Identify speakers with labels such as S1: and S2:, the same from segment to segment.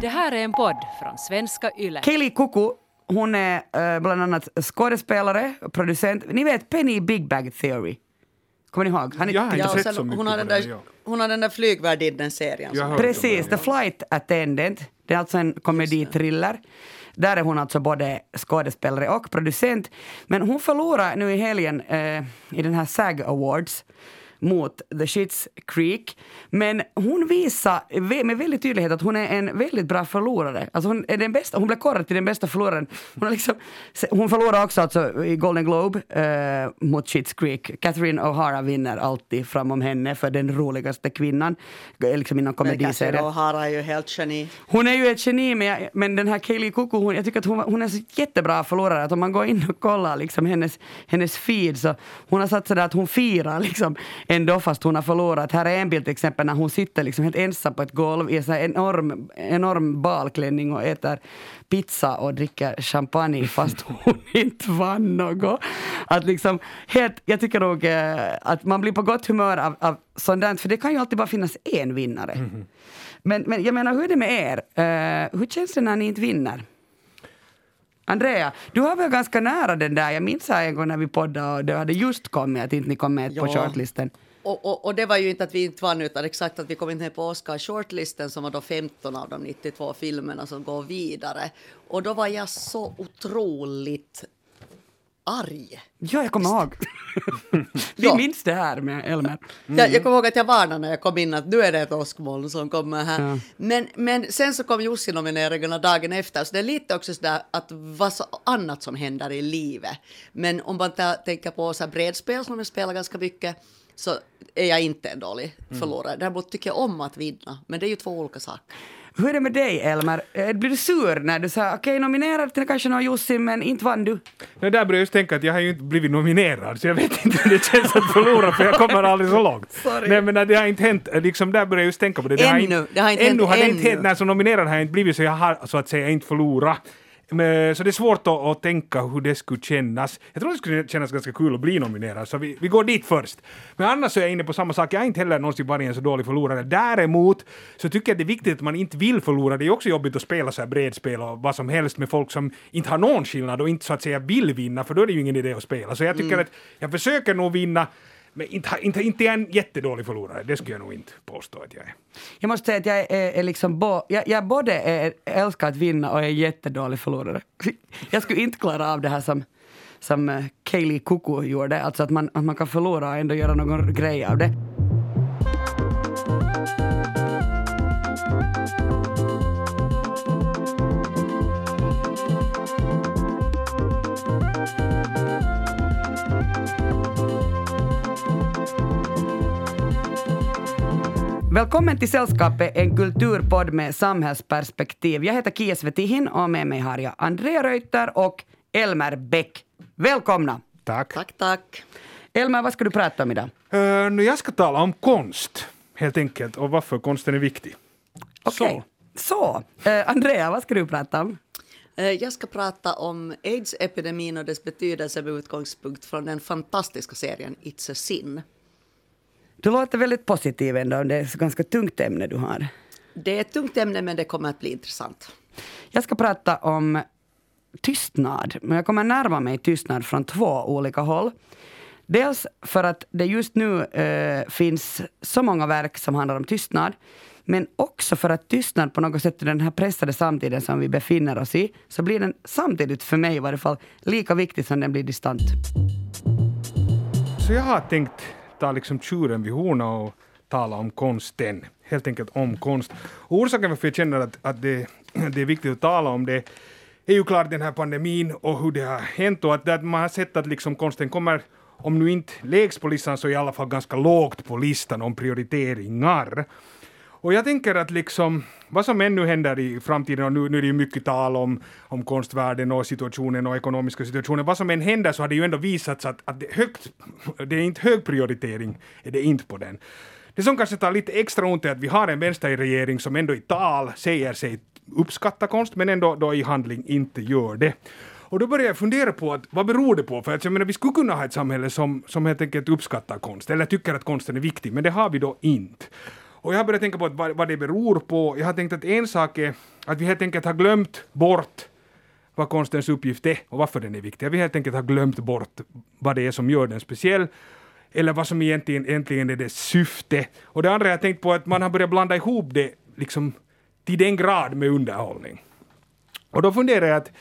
S1: Det här är en podd från svenska YLE.
S2: Kaylee Kuku, hon är eh, bland annat skådespelare, producent. Ni vet Penny Big Bag Theory? Kommer ni ihåg? Han är-
S3: Jag har inte sett så mycket
S4: hon, har den där, hon har den där
S3: har-
S2: Precis, The Flight Attendant. Det är alltså en komeditriller. Där är hon alltså både skådespelare och producent. Men hon förlorade nu i helgen eh, i den här SAG Awards mot The Schitt's Creek. Men hon visar med väldigt tydlighet att hon är en väldigt bra förlorare. Alltså hon, är den bästa, hon blev korrad till den bästa förloraren. Hon, har liksom, hon förlorar också alltså i Golden Globe eh, mot Schitt's Creek. Catherine O'Hara vinner alltid framom henne för den roligaste kvinnan eh, liksom inom
S4: Men Catherine. O'Hara är ju helt geni.
S2: Hon är ju ett geni, men, jag, men den här Kaylee Kuku, hon, jag tycker att hon, hon är så jättebra förlorare. Att om man går in och kollar liksom hennes, hennes feed så hon har satt sådär att hon firar liksom ändå fast hon har förlorat. Här är en bild till exempel när hon sitter liksom helt ensam på ett golv i en enorm, enorm balklänning och äter pizza och dricker champagne fast hon inte vann något. Att liksom, helt, jag tycker nog eh, att man blir på gott humör av, av sånt där, för det kan ju alltid bara finnas en vinnare. Men, men jag menar, hur är det med er? Eh, hur känns det när ni inte vinner? Andrea, du har väl ganska nära den där. Jag minns här en gång när vi poddade och det hade just kommit att inte ni kom med på
S4: Ja.
S2: shortlisten.
S4: Och, och, och det var ju inte att vi inte vann, utan exakt att vi kom inte med på Oscar-shortlisten som var då 15 av de 92 filmerna som går vidare. Och då var jag så otroligt arg.
S2: Ja, jag kommer ihåg. vi
S4: Ja.
S2: minns det här med Elmer.
S4: Jag, jag kommer ihåg att jag varnade när jag kom in att nu är det ett åskmoln som kommer här.
S2: Ja.
S4: Men, men sen så kom Jussi-nomineringarna dagen efter, så det är lite också sådär att vad så annat som händer i livet. Men om man ta, tänker på så här bredspel som jag spelar ganska mycket, så är jag inte en dålig förlorare. Däremot tycker jag om att vinna, men det är ju två olika saker.
S2: Hur är det med dig, Elmer? Eh, Blir du sur när du säger okej, nominerad till kanske någon Jussi, men inte vann du?
S3: Nej, där började jag just tänka att jag har ju inte blivit nominerad, så jag vet inte hur det känns att förlora, för jag kommer aldrig så långt.
S2: Sorry.
S3: Nej, men det har inte hänt, liksom där började jag just tänka på det. det har
S4: Ännu. Det har inte
S3: ännu
S4: hänt
S3: har det inte
S4: ännu.
S3: hänt, när som nominerad har jag inte blivit, så jag har så att säga inte förlorat. Men, så det är svårt att, att tänka hur det skulle kännas. Jag tror det skulle kännas ganska kul att bli nominerad, så vi, vi går dit först. Men annars så är jag inne på samma sak, jag har inte heller någonsin varit en så dålig förlorare. Däremot så tycker jag det är viktigt att man inte vill förlora. Det är också jobbigt att spela så här bredspel och vad som helst med folk som inte har någon skillnad och inte så att säga vill vinna, för då är det ju ingen idé att spela. Så jag tycker att jag försöker nog vinna, men inte, inte, inte är en jättedålig förlorare. Det skulle jag nog inte påstå att jag är.
S2: Jag måste säga att jag är, är liksom bo, jag, jag både är, älskar att vinna och är jättedålig förlorare. Jag skulle inte klara av det här som, som eh, Kaylee Kuku gjorde, alltså att man, att man kan förlora och ändå göra någon grej av det. Välkommen till Sällskapet, en kulturpodd med samhällsperspektiv. Jag heter Kia Svetihin och med mig har jag Andrea Reuter och Elmer Bäck. Välkomna!
S3: Tack.
S4: Tack, tack.
S2: Elmer, vad ska du prata om idag?
S3: Uh, nu jag ska tala om konst, helt enkelt, och varför konsten är viktig.
S2: Okej. Så, eh, Andrea, vad ska du prata om?
S4: Eh, Jag ska prata om aids-epidemin och dess betydelse med utgångspunkt från den fantastiska serien It's a sin.
S2: Du låter väldigt positiv ändå, det är ett ganska tungt ämne du har.
S4: Det är ett tungt ämne, men det kommer att bli intressant.
S2: Jag ska prata om tystnad, men jag kommer närma mig tystnad från två olika håll. Dels för att det just nu eh, finns så många verk som handlar om tystnad, men också för att tystnad på något sätt i den här pressade samtiden som vi befinner oss i, så blir den samtidigt för mig i varje fall lika viktig som den blir distant.
S3: Så jag har tänkt ta liksom tjuren vid hornen och tala om konsten. Helt enkelt om konst. Och orsaken varför jag känner att, att det, det är viktigt att tala om det är ju klart den här pandemin och hur det har hänt och att, att man har sett att liksom konsten kommer, om nu inte lägst på listan så i alla fall ganska lågt på listan om prioriteringar. Och jag tänker att liksom, vad som ännu händer i framtiden, och nu, nu är det ju mycket tal om, om konstvärlden och situationen och ekonomiska situationen, vad som än händer så har det ju ändå visats att, att det, högt, det är inte hög prioritering, är det inte på den. Det som kanske tar lite extra ont är att vi har en vänsterregering som ändå i tal säger sig uppskatta konst, men ändå då i handling inte gör det. Och då börjar jag fundera på att, vad beror det på? För att jag menar, vi skulle kunna ha ett samhälle som, som helt enkelt uppskattar konst, eller tycker att konsten är viktig, men det har vi då inte. Och jag har börjat tänka på att vad, vad det beror på. Jag har tänkt att en sak är att vi helt enkelt har glömt bort vad konstens uppgift är och varför den är viktig. Vi helt enkelt har glömt bort vad det är som gör den speciell eller vad som egentligen, egentligen är dess syfte. Och det andra jag tänkt på är att man har börjat blanda ihop det liksom till den grad med underhållning. Och då funderar jag att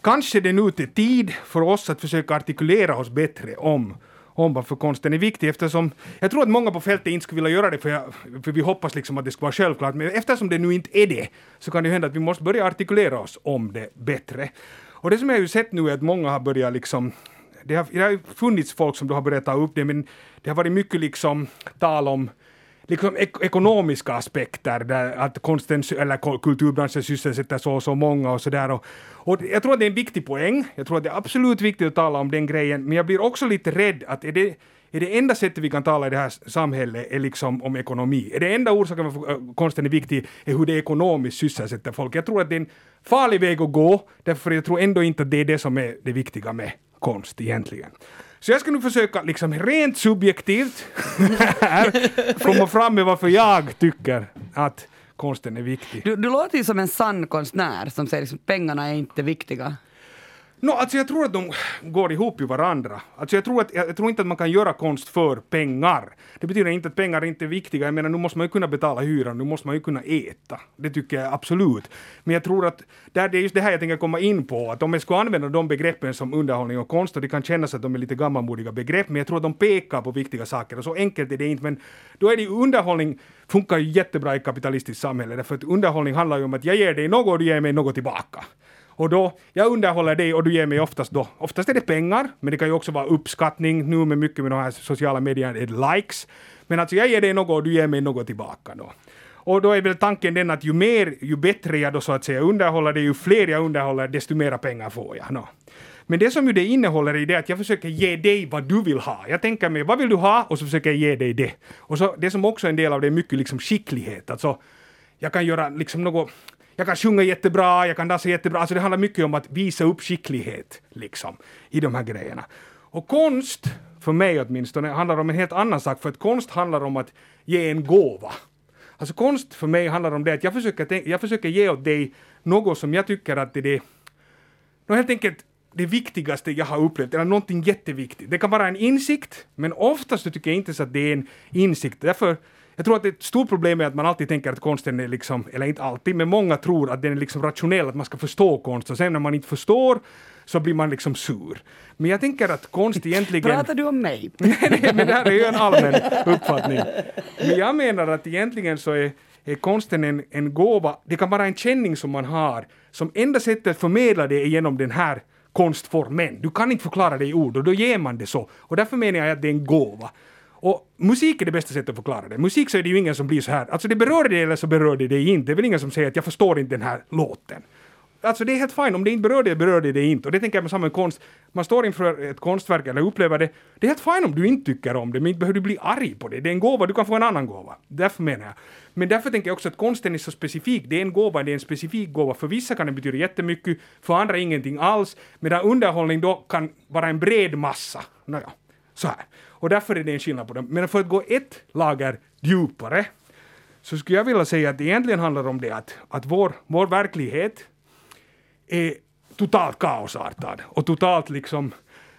S3: kanske det nu är tid för oss att försöka artikulera oss bättre om om varför konsten är viktig eftersom jag tror att många på fältet inte skulle vilja göra det för, jag, för vi hoppas liksom att det ska vara självklart men eftersom det nu inte är det så kan det hända att vi måste börja artikulera oss om det bättre. Och det som jag har ju sett nu är att många har börjat liksom det har, det har funnits folk som då har börjat ta upp det men det har varit mycket liksom tal om liksom ek ekonomiska aspekter, där att konsten eller kulturbranschen sysselsätter så och så många och sådär. Och, och jag tror att det är en viktig poäng, jag tror att det är absolut viktigt att tala om den grejen, men jag blir också lite rädd att är det är det enda sättet vi kan tala i det här samhället är liksom om ekonomi. Är det enda orsaken varför eh, konsten är viktig är hur det ekonomiskt sysselsätter folk. Jag tror att det är en farlig väg att gå, därför jag tror ändå inte att det är det som är det viktiga med konst egentligen. Så jag ska nu försöka liksom rent subjektivt komma fram med varför jag tycker att konsten är viktig.
S2: Du, du låter ju som en sann konstnär som säger att liksom, pengarna är inte viktiga.
S3: No, alltså jag tror att de går ihop i varandra. Alltså jag, tror att, jag tror inte att man kan göra konst för pengar. Det betyder inte att pengar inte är viktiga. Jag menar, nu måste man ju kunna betala hyran, nu måste man ju kunna äta. Det tycker jag absolut. Men jag tror att där det är just det här jag tänker komma in på, att om jag skulle använda de begreppen som underhållning och konst, och det kan kännas att de är lite gammalmodiga begrepp, men jag tror att de pekar på viktiga saker, och så enkelt är det inte. Men då är det ju underhållning funkar ju jättebra i kapitalistiskt samhälle, därför att underhållning handlar ju om att jag ger dig något och du ger mig något tillbaka. Och då, jag underhåller dig och du ger mig oftast då, oftast är det pengar, men det kan ju också vara uppskattning, nu med mycket med de här sociala medierna är det likes. Men alltså jag ger dig något och du ger mig något tillbaka då. Och då är väl tanken den att ju mer, ju bättre jag då så att säga underhåller dig, ju fler jag underhåller, desto mera pengar får jag. No. Men det som ju det innehåller är det att jag försöker ge dig vad du vill ha. Jag tänker mig, vad vill du ha? Och så försöker jag ge dig det. Och så det som också är en del av det är mycket liksom skicklighet. Alltså, jag kan göra liksom något jag kan sjunga jättebra, jag kan dansa jättebra. Alltså det handlar mycket om att visa upp skicklighet liksom, i de här grejerna. Och konst, för mig åtminstone, handlar om en helt annan sak, för att konst handlar om att ge en gåva. Alltså konst för mig handlar om det att jag försöker, jag försöker ge åt dig något som jag tycker att det är det, helt enkelt det viktigaste jag har upplevt, eller någonting jätteviktigt. Det kan vara en insikt, men oftast tycker jag inte så att det är en insikt. Därför jag tror att ett stort problem är att man alltid tänker att konsten är liksom, eller inte alltid, men många tror att den är liksom rationell, att man ska förstå konst och sen när man inte förstår så blir man liksom sur. Men jag tänker att konst egentligen...
S2: Pratar du om mig?
S3: nej, nej, men det här är ju en allmän uppfattning. Men jag menar att egentligen så är, är konsten en, en gåva, det kan vara en känning som man har, som enda sättet att förmedla det är genom den här konstformen. Du kan inte förklara det i ord och då ger man det så. Och därför menar jag att det är en gåva. Och musik är det bästa sättet att förklara det. Musik så är det ju ingen som blir så här, alltså det berör dig eller så berör det dig inte. Det är väl ingen som säger att jag förstår inte den här låten. Alltså det är helt fine, om det inte berör dig, berör det dig inte. Och det tänker jag med samma konst. Man står inför ett konstverk eller upplever det. Det är helt fine om du inte tycker om det, men inte behöver du bli arg på det. Det är en gåva, du kan få en annan gåva. Därför menar jag. Men därför tänker jag också att konsten är så specifik. Det är en gåva, det är en specifik gåva. För vissa kan det betyda jättemycket, för andra ingenting alls. Medan underhållning då kan vara en bred massa. Nåja, så här. Och därför är det en skillnad på dem. Men för att gå ett lager djupare så skulle jag vilja säga att det egentligen handlar om det att, att vår, vår verklighet är totalt kaosartad och totalt liksom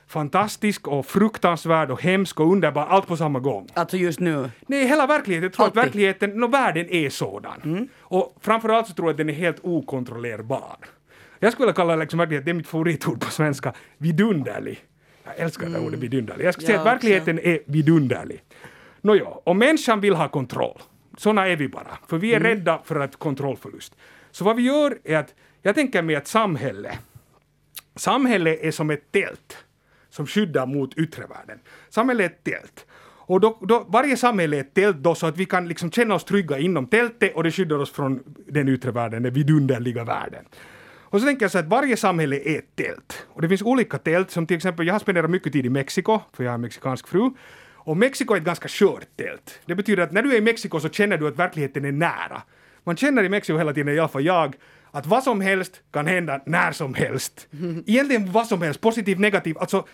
S3: fantastisk och fruktansvärd och hemsk och underbar, allt på samma gång.
S2: Alltså just nu?
S3: Nej, hela verkligheten. Jag tror Alltid. att verkligheten, no, världen är sådan. Mm. Och framförallt så tror jag att den är helt okontrollerbar. Jag skulle vilja kalla liksom verkligheten, det är mitt favoritord på svenska, vidunderlig. Jag älskar det mm. ordet vidunderlig. Jag skulle säga att verkligheten är vidunderlig. Nåja, och människan vill ha kontroll. Såna är vi bara. För vi är mm. rädda för att kontrollförlust. Så vad vi gör är att, jag tänker mig att samhälle, samhälle är som ett tält som skyddar mot yttre världen. Samhälle är ett tält. Och då, då, varje samhälle är ett tält då så att vi kan liksom känna oss trygga inom tältet och det skyddar oss från den yttre världen, den vidunderliga världen. Och så tänker jag så att varje samhälle är ett tält. Och det finns olika tält, som till exempel, jag har spenderat mycket tid i Mexiko, för jag en mexikansk fru. Och Mexiko är ett ganska skört tält. Det betyder att när du är i Mexiko så känner du att verkligheten är nära. Man känner i Mexiko hela tiden, i alla fall jag, att vad som helst kan hända när som helst. Egentligen vad som helst, positivt, negativt, alltså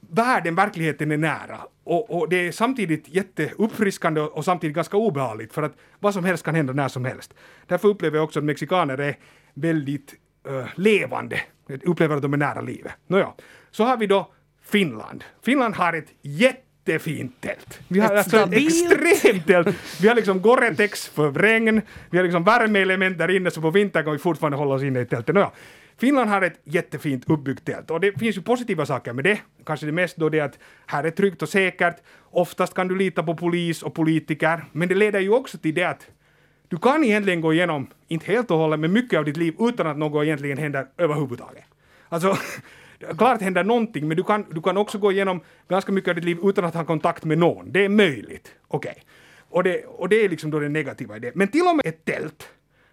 S3: världen, verkligheten är nära. Och, och, det är samtidigt jätteuppfriskande och, och samtidigt ganska obehagligt för att vad som helst kan hända när som helst. Därför upplever jag också att mexikaner är väldigt uh, levande, upplever att de är nära livet. Nåja, så har vi då Finland. Finland har ett jättefint tält. Vi har
S2: Ett
S3: alltså ett extremt tält. Vi har liksom Gore-Tex för regn, vi har liksom värmeelement där inne så på vintern kan vi fortfarande hålla oss inne i tältet. Nåja, Finland har ett jättefint uppbyggt tält och det finns ju positiva saker med det. Kanske det mest då det att här är tryggt och säkert. Oftast kan du lita på polis och politiker, men det leder ju också till det att du kan egentligen gå igenom, inte helt och hållet, men mycket av ditt liv utan att något egentligen händer överhuvudtaget. Alltså, klart händer någonting, men du kan, du kan också gå igenom ganska mycket av ditt liv utan att ha kontakt med någon. Det är möjligt. Okej. Och, det, och det är liksom då det negativa i det. Men till och med ett tält,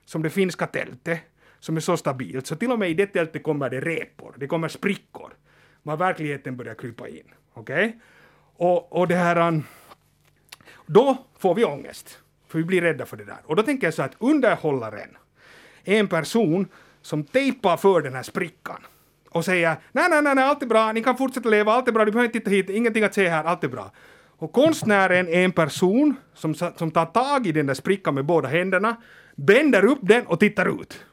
S3: som det finska tältet, som är så stabilt, så till och med i det tältet kommer det repor, det kommer sprickor, var verkligheten börjar krypa in. Okej? Och, och det här... Um, då får vi ångest, för vi blir rädda för det där. Och då tänker jag så att underhållaren är en person som tejpar för den här sprickan och säger nej, nej, nej, nej, allt är bra, ni kan fortsätta leva, allt är bra, du behöver inte titta hit, ingenting att se här, allt är bra. Och konstnären är en person som, som tar tag i den där sprickan med båda händerna, bänder upp den och tittar ut.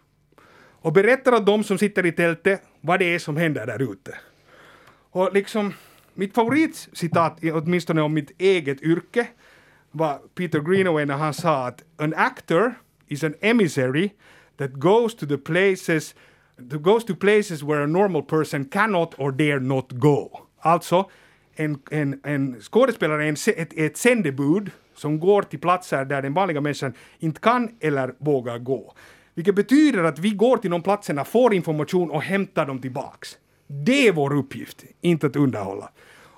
S3: Och berättar åt de som sitter i tältet vad det är som händer där ute. Och liksom, mitt favoritcitat, åtminstone om mitt eget yrke, var Peter Greenaway när han sa att an actor is an emissary that goes to the places that goes to places where a normal person cannot or dare not go. Alltså, en, en, en skådespelare är en, ett, ett sändebud som går till platser där den vanliga människan inte kan eller vågar gå. Vilket betyder att vi går till de platserna, får information och hämtar dem tillbaks. Det är vår uppgift, inte att underhålla.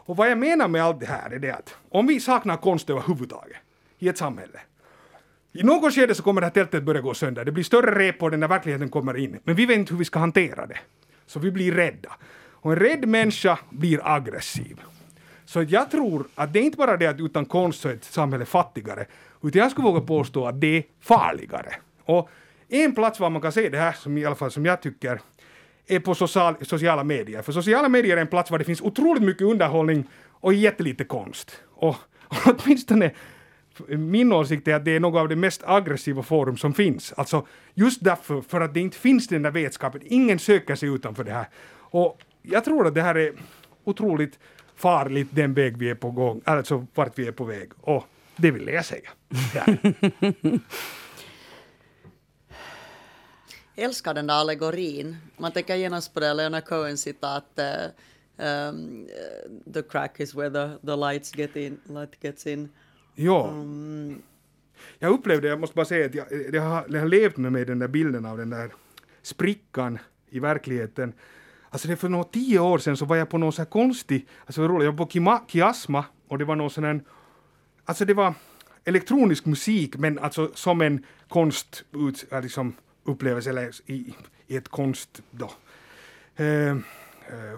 S3: Och vad jag menar med allt det här är det att om vi saknar konst överhuvudtaget i ett samhälle, i något skede så kommer det här tältet börja gå sönder. Det blir större repor när verkligheten kommer in. Men vi vet inte hur vi ska hantera det. Så vi blir rädda. Och en rädd människa blir aggressiv. Så jag tror att det är inte bara det att utan konst så är ett samhälle fattigare, utan jag skulle våga påstå att det är farligare. Och en plats var man kan se det här, som i alla fall som jag tycker, är på social, sociala medier. För sociala medier är en plats där det finns otroligt mycket underhållning och jättelite konst. Och, och åtminstone min åsikt är att det är något av det mest aggressiva forum som finns. Alltså just därför, för att det inte finns den där vetskapen. Ingen söker sig utanför det här. Och jag tror att det här är otroligt farligt den väg vi är på gång, alltså vart vi är på väg. Och det vill jag säga.
S4: Älskar den där allegorin. Man tänker genast på det Leonard Cohen citat eh, um, The crack is where the, the lights get in, light gets in.
S3: Ja. Jag upplevde, jag måste bara säga att jag, det, har, det har levt med mig den där bilden av den där sprickan i verkligheten. Alltså det för några tio år sedan så var jag på någon så här konstig, alltså roligt, jag var på Kima, Kiasma och det var någon sån här, alltså det var elektronisk musik men alltså som en konst, ut, liksom upplevelse eller i, i ett konst då, eh, eh,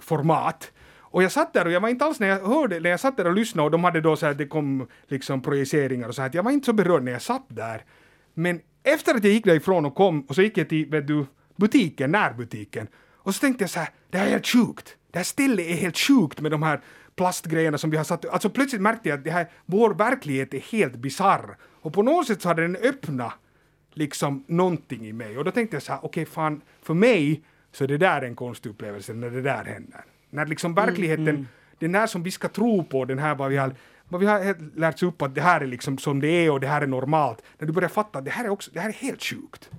S3: format. Och jag satt där och jag var inte alls när jag hörde, när jag satt där och lyssnade och de hade då så här, det kom liksom projiceringar och så här, att jag var inte så berörd när jag satt där. Men efter att jag gick därifrån och kom och så gick jag till, vet du, butiken, närbutiken. Och så tänkte jag så här, det här är helt sjukt. Det här stället är helt sjukt med de här plastgrejerna som vi har satt. Alltså plötsligt märkte jag att det här, vår verklighet är helt bizarr. Och på något sätt så hade den öppnat liksom någonting i mig. Och då tänkte jag så här, okej fan, för mig så är det där en konstupplevelse när det där händer. När liksom verkligheten, den här som vi ska tro på, den här vad vi har vad vi har lärts upp att det här är liksom som det är och det här är normalt. När du börjar fatta att det här är också, det här är helt sjukt.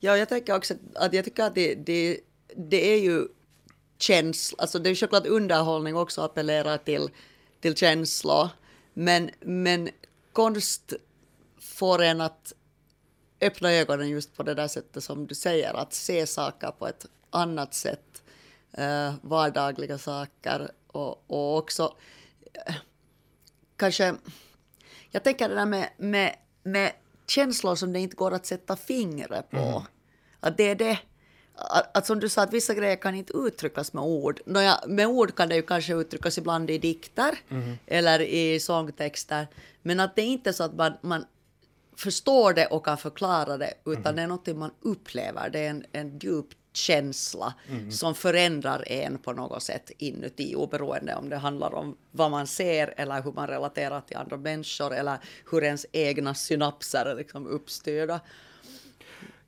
S4: Ja, jag tänker också att jag tycker att det, det, det är ju känsla, alltså det är självklart underhållning också appellerar till, till känslor, men, men konst får en att öppna ögonen just på det där sättet som du säger, att se saker på ett annat sätt, eh, vardagliga saker och, och också eh, kanske, jag tänker det där med, med, med känslor som det inte går att sätta fingret på. Att det är det, att, att som du sa, att vissa grejer kan inte uttryckas med ord. Nåja, med ord kan det ju kanske uttryckas ibland i dikter eller i sångtexter, men att det är inte så att man, man förstår det och kan förklara det, utan det är något man upplever, det är en, en djup känsla som förändrar en på något sätt inuti, oberoende om det handlar om vad man ser eller hur man relaterar till andra människor eller hur ens egna synapser är liksom uppstyrda.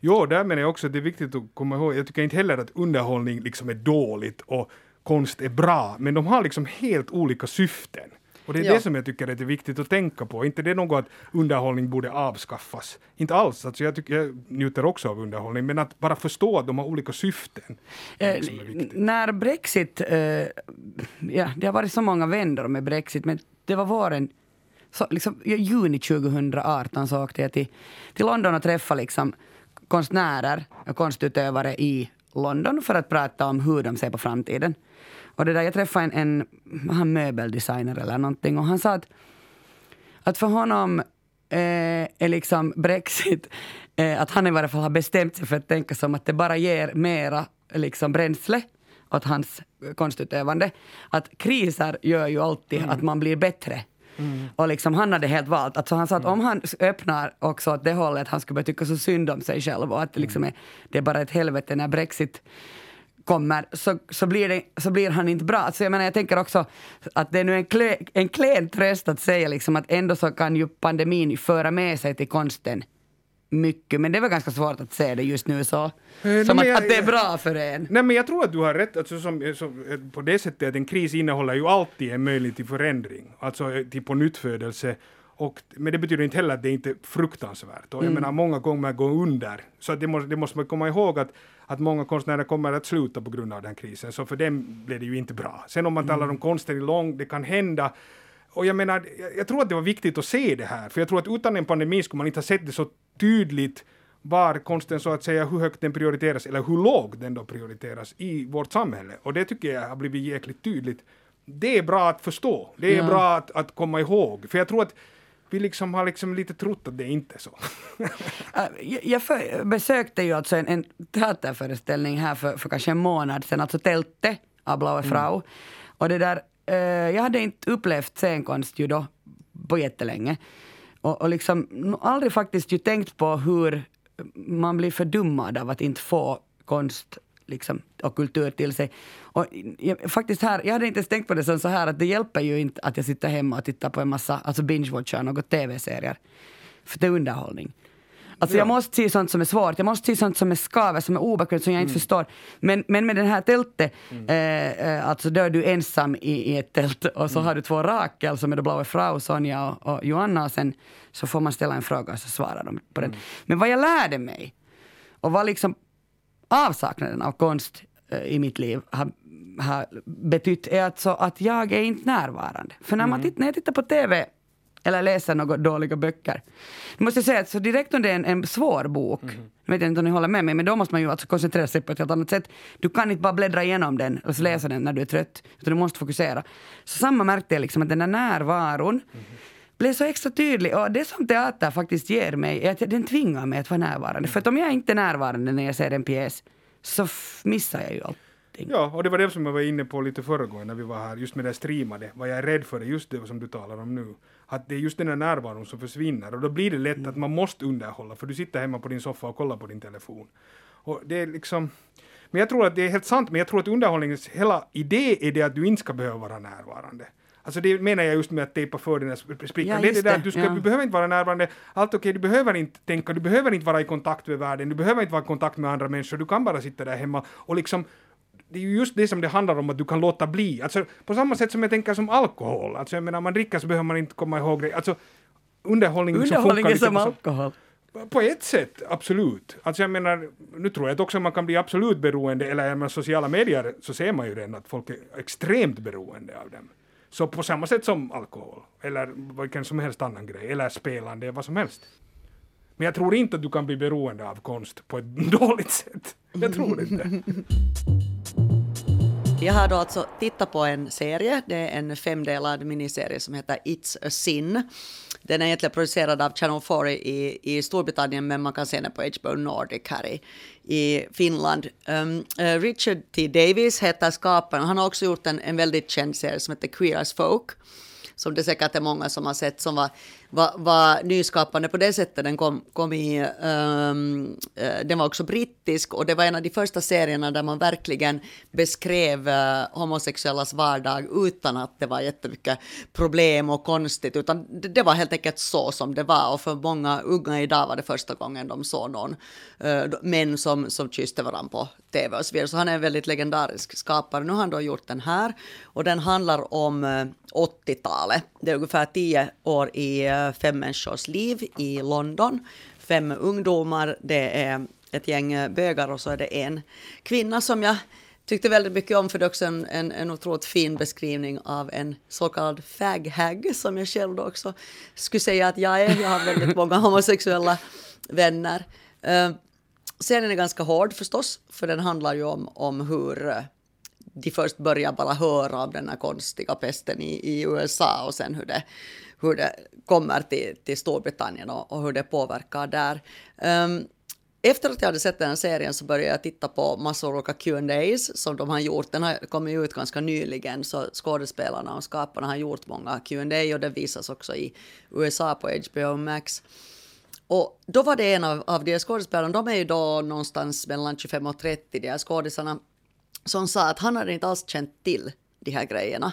S3: Jo, där menar jag också att det är viktigt att komma ihåg, jag tycker inte heller att underhållning liksom är dåligt och konst är bra, men de har liksom helt olika syften. Och det är
S4: Ja.
S3: det som jag tycker är det viktigt att tänka på. Inte det är något att underhållning borde avskaffas. Inte alls. Alltså jag, tycker, jag njuter också av underhållning, men att bara förstå att de har olika syften.
S2: Eh, när Brexit, eh, ja, det har varit så många vändor med Brexit, men det var våren, så, liksom, i juni 2018 så åkte jag till, till London och träffade liksom, konstnärer och konstutövare i London för att prata om hur de ser på framtiden. Och det där, jag träffade en, en han möbeldesigner eller någonting och han sa att, att för honom eh, är liksom Brexit, eh, att han i varje fall har bestämt sig för att tänka som att det bara ger mera liksom, bränsle åt hans konstutövande. Att kriser gör ju alltid att man blir bättre. Och liksom han hade helt valt, alltså han sa att om han öppnar också åt det hållet, att han skulle börja tycka så synd om sig själv och att det, liksom är, det är bara ett helvete när Brexit kommer så, så, blir det, så blir han inte bra. Så jag, menar, jag tänker också att det är nu en, en klen tröst att säga liksom att ändå så kan ju pandemin föra med sig till konsten mycket. Men det väl ganska svårt att se det just nu så.
S3: nej,
S2: som att,
S3: jag-
S2: att det är bra för en.
S3: Nej men jag tror att du har rätt, alltså, som, som, eh, på det sättet att en kris innehåller ju alltid en möjlighet till förändring, alltså eh, till på nyttfödelse. Och, men det betyder inte heller att det inte är fruktansvärt. Och jag menar, många gånger går under. Så det, måste, det måste man komma ihåg att, att många konstnärer kommer att sluta på grund av den krisen. Så för dem blev det ju inte bra. Sen om man talar om konsten i lång, det kan hända. Och jag menar, jag, jag tror att det var viktigt att se det här. För jag tror att utan en pandemi skulle man inte ha sett det så tydligt var konsten så att säga, hur högt den prioriteras eller hur lågt den då prioriteras i vårt samhälle. Och det tycker jag har blivit jäkligt tydligt. Det är bra att förstå. Det är
S2: Ja.
S3: bra att, att komma ihåg. För jag tror att vi liksom har liksom lite trott att det inte är så.
S2: Äh, Jag, jag för, besökte ju alltså en, en teaterföreställning här för, för kanske en månad sedan, alltså Tälte av Blaue Frau. Och det där, eh, jag hade inte upplevt scenkonst ju då på jättelänge. Och, och liksom aldrig faktiskt ju tänkt på hur man blir fördummad av att inte få konst liksom, och kultur till sig. Och jag, faktiskt här, jag hade inte ens tänkt på det som så här att det hjälper ju inte att jag sitter hemma och tittar på en massa, alltså binge-watchar något tv-serier. För det är underhållning. Alltså jag måste se sånt som är svårt, jag måste se sånt som är skavet, som är obekvämt, som jag inte förstår. Men, men med den här tältet, eh, eh, alltså då är du ensam i, i ett tält och så har du två Rakel som är då Blaue Frau, Sonja och, och Joanna och sen så får man ställa en fråga och så svarar de på den. Men vad jag lärde mig och vad liksom avsaknaden av konst eh, i mitt liv har, har betytt är alltså att jag är inte närvarande. För när, man titt, när jag tittar på TV eller läser några dåliga böcker. Jag måste säga att så direkt om det är en, en svår bok, jag vet inte om ni håller med mig, men då måste man ju alltså koncentrera sig på ett helt annat sätt. Du kan inte bara bläddra igenom den och så läsa den när du är trött, utan du måste fokusera. Så samma märkte jag liksom att den där närvaron blev så extra tydlig. Och det som teater faktiskt ger mig är att den tvingar mig att vara närvarande. För att om jag inte är närvarande när jag ser en pjäs så missar jag ju allting.
S3: Ja, och det var det som jag var inne på lite förra gången när vi var här, just med det streamade. Vad jag är rädd för är just det som du talar om nu. Att det är just den här närvaron som försvinner och då blir det lätt att man måste underhålla för du sitter hemma på din soffa och kollar på din telefon. Och det är liksom... Men jag tror att det är helt sant, men jag tror att underhållningens hela idé är det att du inte ska behöva vara närvarande. Alltså det menar jag just med att tejpa för den här sp- sprickan.
S2: Ja,
S3: det är det där att du, ska,
S2: ja.
S3: du behöver inte vara närvarande. Allt okej, du behöver inte tänka, du behöver inte vara i kontakt med världen, du behöver inte vara i kontakt med andra människor, du kan bara sitta där hemma och liksom det är ju just det som det handlar om, att du kan låta bli. Alltså, på samma sätt som jag tänker som alkohol. Alltså, jag menar, man dricker så behöver man inte komma ihåg det. Alltså, underhållning, som
S2: Underhållning är som
S3: så-
S2: alkohol.
S3: på ett sätt, absolut. Alltså jag menar, nu tror jag att också man kan bli absolut beroende, eller med sociala medier så ser man ju redan att folk är extremt beroende av dem. Så på samma sätt som alkohol, eller vilken som helst annan grej, eller spelande, vad som helst. Men jag tror inte att du kan bli beroende av konst på ett dåligt sätt. Jag tror inte. Mm.
S4: Jag har då alltså tittat på en serie, det är en femdelad miniserie som heter It's a Sin. Den är egentligen producerad av Channel 4 i, i Storbritannien men man kan se den på HBO Nordic här i, i Finland. Um, uh, Richard T. Davis heter skaparen, han har också gjort en, en väldigt känd serie som heter Queer as Folk som det säkert är många som har sett, som var, var, var nyskapande på det sättet. Den kom, kom i, um, den var också brittisk och det var en av de första serierna där man verkligen beskrev uh, homosexuellas vardag utan att det var jättemycket problem och konstigt, utan det, det, var helt enkelt så som det var och för många unga idag var det första gången de såg någon uh, män som, som kysste varandra på tv och så vidare. Så han är en väldigt legendarisk skapare. Nu har han då gjort den här och den handlar om 80-talet. Det är ungefär tio år i fem människors liv i London. Fem ungdomar, det är ett gäng bögar och så är det en kvinna som jag tyckte väldigt mycket om för det är också en, en, en otroligt fin beskrivning av en så kallad fag-hag som jag själv då också skulle säga att jag är. Jag har väldigt många homosexuella vänner. Eh, uh, serien är ganska hård förstås, för den handlar ju om, om hur eh, de först börjar bara höra om den här konstiga pesten i, i USA och sen hur det, hur det kommer till, till Storbritannien och, och hur det påverkar där. Um, efter att jag hade sett den här serien så började jag titta på massor av olika Q&As som de har gjort. Den har kommit ut ganska nyligen så skådespelarna och skaparna har gjort många Q&A och det visas också i USA på HBO Max. Och då var det en av, av de skådespelarna, de är ju då någonstans mellan 25 och 30, de här skådisarna, som sa att han hade inte alls känt till de här grejerna.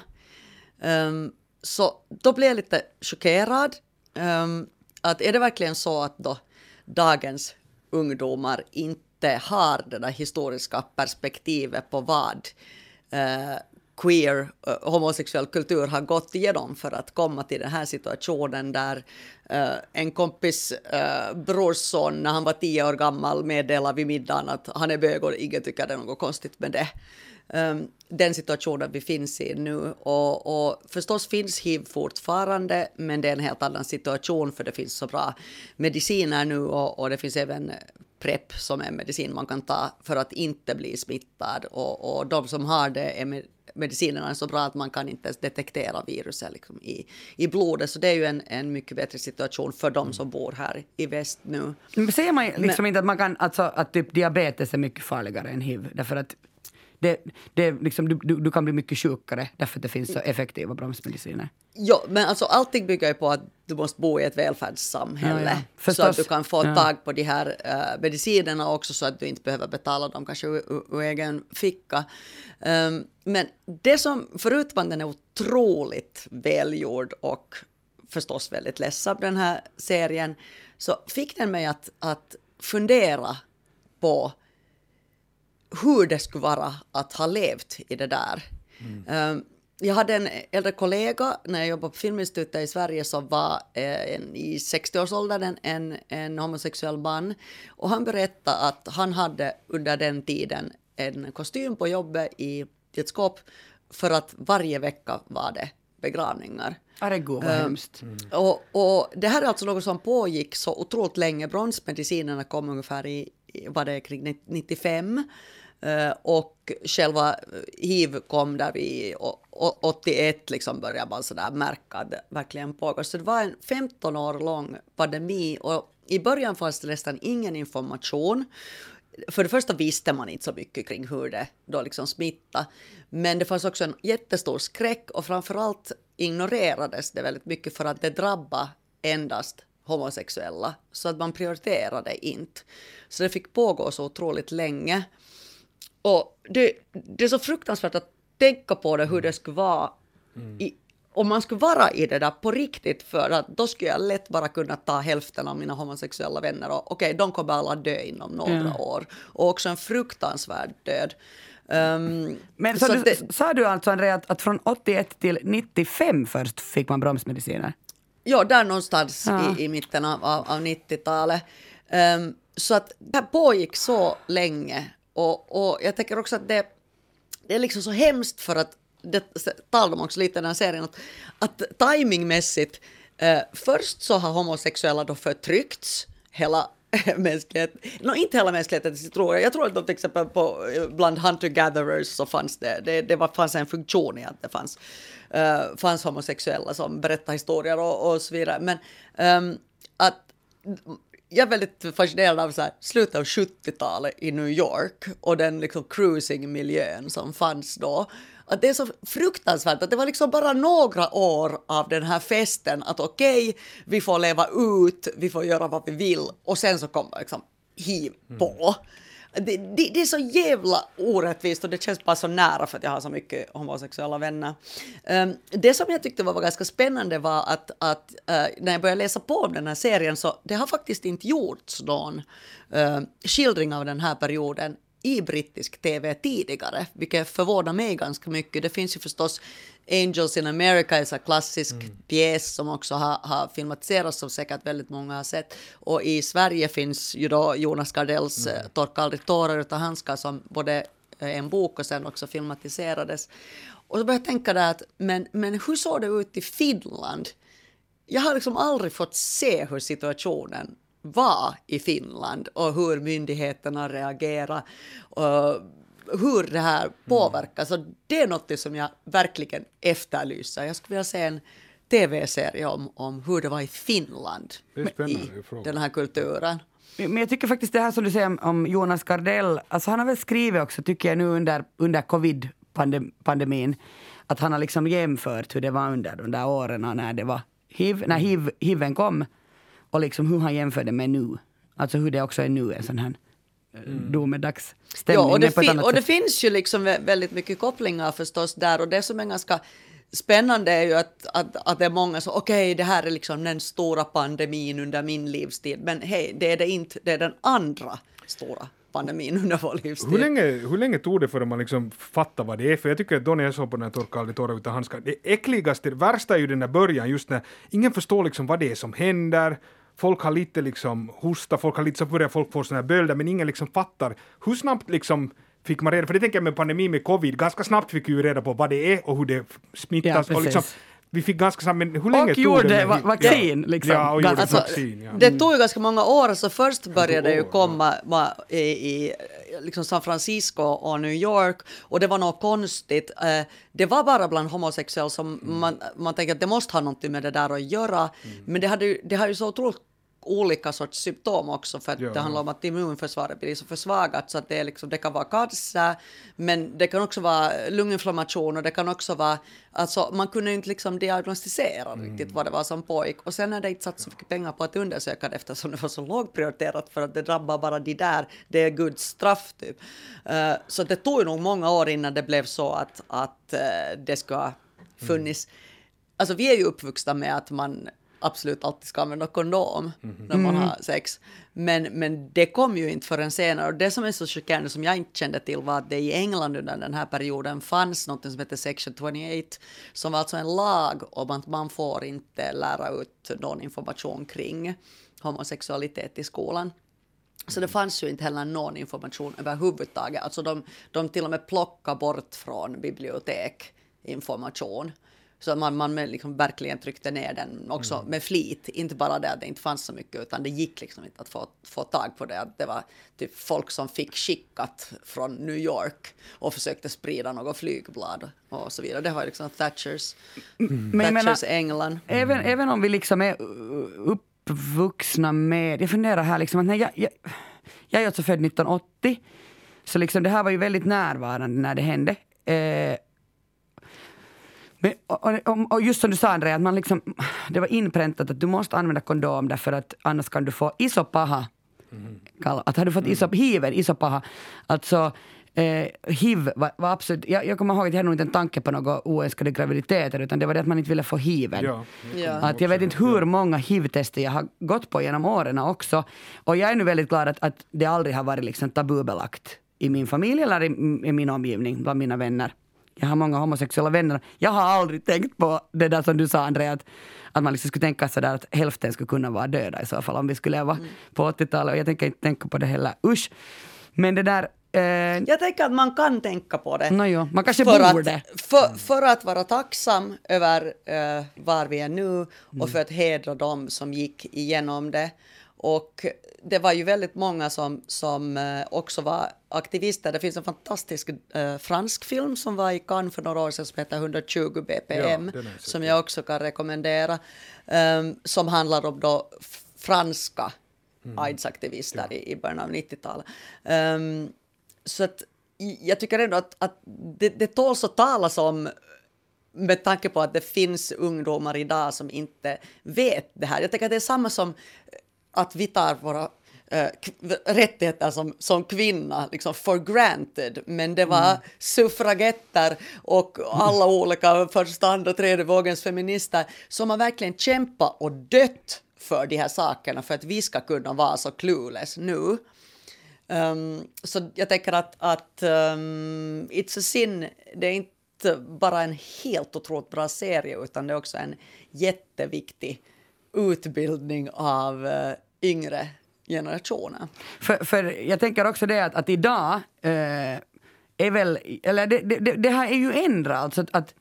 S4: Um, så då blev jag lite chockerad. Um, att är det verkligen så att då dagens ungdomar inte har det där historiska perspektivet på vad uh, queer, uh, homosexuell kultur har gått igenom för att komma till den här situationen där uh, en kompis uh, brorson när han var tio år gammal meddelade vid middagen att han är bög och ingen tycker det är något konstigt med det. Um, den situationen vi finns i nu. Och, och förstås finns hiv fortfarande, men det är en helt annan situation för det finns så bra mediciner nu och, och det finns även PREP som är medicin man kan ta för att inte bli smittad. Och, och de som har det är medicinerna är så bra att man kan inte ens detektera viruset liksom i, i blodet. Så det är ju en, en mycket bättre situation för de som bor här i väst nu.
S2: Men säger man liksom Men, inte att man kan, alltså att typ diabetes är mycket farligare än hiv? Därför att det, det liksom, du, du, du, kan bli mycket sjukare därför att det finns så effektiva bromsmediciner.
S4: Ja, men alltså allting bygger ju på att du måste bo i ett välfärdssamhälle. Ja, ja. Så att du kan få ja. tag på de här uh, medicinerna också så att du inte behöver betala dem kanske ur, ur egen ficka. Um, men det som, förutom att den är otroligt välgjord och förstås väldigt ledsam den här serien, så fick den mig att, att fundera på hur det skulle vara att ha levt i det där. Mm. Um, jag hade en äldre kollega när jag jobbade på Filminstitutet i Sverige som var eh, en, i 60-årsåldern en, en homosexuell man. Och han berättade att han hade under den tiden en kostym på jobbet i ett skåp för att varje vecka var det begravningar.
S2: Herregud vad um, hemskt. Mm.
S4: Och, och det här är alltså något som pågick så otroligt länge. Bronsmedicinerna kom ungefär i, var det kring 95. Eh, och själva eh, hiv kom där vi 81 liksom började man sådär märka att det verkligen pågår. Så det var en 15 år lång pandemi och i början fanns det nästan ingen information. För det första visste man inte så mycket kring hur det då liksom smittade. Men det fanns också en jättestor skräck och framförallt ignorerades det väldigt mycket för att det drabbade endast homosexuella. Så att man prioriterade inte. Så det fick pågå så otroligt länge. Och det, det är så fruktansvärt att tänka på det, hur det skulle vara mm. i, om man skulle vara i det där på riktigt, för att då skulle jag lätt bara kunna ta hälften av mina homosexuella vänner och okej, okay, de kommer alla dö inom några mm. år. Och också en fruktansvärd död. Um,
S2: Men så, så du, det, sa du alltså Andrea att, att från 81 till 95 först fick man bromsmediciner?
S4: Ja, där någonstans ja. i, i mitten av, av, av 90-talet. Um, ehm, så att det här pågick så länge och, och jag tänker också att det, det är liksom så hemskt för att det talar de också lite i den här serien, att, att timingmässigt, eh, först så har homosexuella då förtryckts hela mänskligheten, no, inte hela mänskligheten tror jag, jag tror att de till exempel på, eh, bland hunter-gatherers så fanns det, det, det var, fanns en funktion i att det fanns, eh, fanns homosexuella som berättade historier och, och så vidare, men um, att jag är väldigt fascinerad av så här, slutet av 70-talet i New York och den liksom cruising-miljön som fanns då. att det är så fruktansvärt att det var liksom bara några år av den här festen att okej, okay, vi får leva ut, vi får göra vad vi vill och sen så kommer liksom hiv på. Mm. Det, det, det, är så jävla orättvist och det känns bara så nära för att jag har så mycket homosexuella vänner. Um, det som jag tyckte var ganska spännande var att, att uh, när jag började läsa på om den här serien så det har faktiskt inte gjorts någon uh, skildring av den här perioden i brittisk tv tidigare, vilket förvånar mig ganska mycket. Det finns ju förstås Angels in America, en klassisk mm. pjäs som också har, har filmatiserats som säkert väldigt många har sett. Och i Sverige finns ju då Jonas Gardells mm. Eh, Torka aldrig tårar utan handskar som både är en bok och sen också filmatiserades. Och så började jag tänka där att men, men hur såg det ut i Finland? Jag har liksom aldrig fått se hur situationen var i Finland och hur myndigheterna reagerar och hur det här påverkar. Så det är något som jag verkligen efterlyser. Jag skulle vilja se en tv-serie om, om hur det var i Finland i den här kulturen.
S2: Men jag tycker faktiskt det här som du säger om Jonas Gardell, alltså han har väl skrivit också tycker jag nu under, under covid-pandemin, att han har liksom jämfört hur det var under de där åren när det var hiv, när hiv, hiven kom och liksom hur han jämför det med nu. Alltså hur det också är nu, en sån här eh, mm. domedagsstämning.
S4: Ja, och, det, fin och det finns ju liksom väldigt mycket kopplingar förstås där och det som är ganska spännande är ju att, att, att det är många som, okej, okay, det här är liksom den stora pandemin under min livstid, men hej, det är det inte, det är den andra stora pandemin under vår livstid.
S3: Hur länge, hur länge tog det för man liksom fattar vad det är? För jag tycker att då när jag såg på den här Torka aldrig tårar utan handskar, det äckligaste, det värsta är ju den där början, just när ingen förstår liksom vad det är som händer, folk har lite liksom hosta, folk har lite så börjar folk få såna här bölder, men ingen liksom fattar hur snabbt liksom fick man reda, för det tänker jag med pandemin med covid, ganska snabbt fick vi ju reda på vad det är och hur det smittas. Ja, och liksom, vi fick ganska snabbt, men hur länge och tog
S2: gjorde
S3: det?
S2: Va vaccin
S3: ja.
S2: liksom.
S3: Ja, och gjorde alltså, vaccin, ja.
S4: Det tog ju ganska många år, så först började det ju komma ma, i, i liksom San Francisco och New York och det var något konstigt. Eh, det var bara bland homosexuella som mm. man, man tänker att det måste ha något med det där att göra, mm. men det, hade, det har ju så otroligt olika sorts symptom också för att ja. det handlar om att immunförsvaret blir så försvagat så att det, är liksom, det kan vara cancer men det kan också vara lunginflammation och det kan också vara, alltså man kunde inte liksom diagnostisera mm. riktigt vad det var som pågick och sen är det inte satt så mycket pengar på att undersöka det eftersom det var så lågprioriterat för att det drabbar bara de där, det är Guds straff typ. Uh, så det tog nog många år innan det blev så att, att uh, det ska funnits mm. Alltså vi är ju uppvuxna med att man absolut alltid ska använda kondom mm. när man har sex. Men, men det kom ju inte förrän senare. Och det som är så chockerande som jag inte kände till var att det i England under den här perioden fanns något som heter Section 28 som var alltså en lag om att man får inte lära ut någon information kring homosexualitet i skolan. Så det fanns ju inte heller någon information överhuvudtaget. Alltså de, de till och med plockade bort från bibliotek information. Så man, man liksom verkligen tryckte ner den också mm. med flit. Inte bara det att det inte fanns så mycket, utan det gick liksom inte att få, få tag på det. Att det var typ folk som fick skickat från New York och försökte sprida något flygblad och så vidare. Det var liksom Thatchers, mm. Thatchers menar, England.
S2: Även, även om vi liksom är uppvuxna med... Jag funderar här liksom att när jag, jag, jag är alltså född 1980, så liksom det här var ju väldigt närvarande när det hände. Eh, men, och, och, just som du sa Andrea, att man liksom, det var inpräntat att du måste använda kondom därför att annars kan du få isopaha. Mm. Att har du fått isop, hiv, isopaha, alltså eh, hiv var, var, absolut, jag, jag kommer ihåg att jag hade nog inte en tanke på några oönskade graviditeter utan det var det att man inte ville få hiven. Ja, ja. Att jag vet inte hur många hiv-tester jag har gått på genom åren också. Och jag är nu väldigt glad att, att det aldrig har varit liksom tabubelagt i min familj eller i, i min omgivning, bland mina vänner jag har många homosexuella vänner. Jag har aldrig tänkt på det där som du sa Andrea, att, att man liksom skulle tänka sådär att hälften skulle kunna vara döda i så fall om vi skulle leva mm. på 80-talet. Och jag tänker inte tänka på det heller. Usch! Men det där
S4: eh, jag tänker att man kan tänka på det.
S2: No, jo, man kanske
S4: för
S2: borde.
S4: Att, för, för att vara tacksam över uh, var vi är nu mm. och för att hedra dem som gick igenom det. Och det var ju väldigt många som, som eh, också var aktivister. Det finns en fantastisk eh, fransk film som var i Cannes för några år sedan som heter 120 BPM, ja, som jag också kan rekommendera, um, som handlar om då franska mm. AIDS-aktivister ja. i, i början av 90-talet. Um, ehm, så att jag tycker ändå att, att det, det tåls att talas om med tanke på att det finns ungdomar idag som inte vet det här. Jag tänker att det är samma som att vi tar våra äh, rättigheter som, som kvinna liksom for granted. Men det var mm. suffragetter och alla olika första, andra, tredje vågens feminister som har verkligen kämpat och dött för de här sakerna för att vi ska kunna vara så clueless nu. Um, så jag tänker att, att um, It's a sin, det är inte bara en helt otroligt bra serie utan det är också en jätteviktig utbildning av uh, yngre generationer.
S2: För, för jag tänker också det att, att idag uh, är väl, eller det, det, det, här är ju ändrat, alltså att, att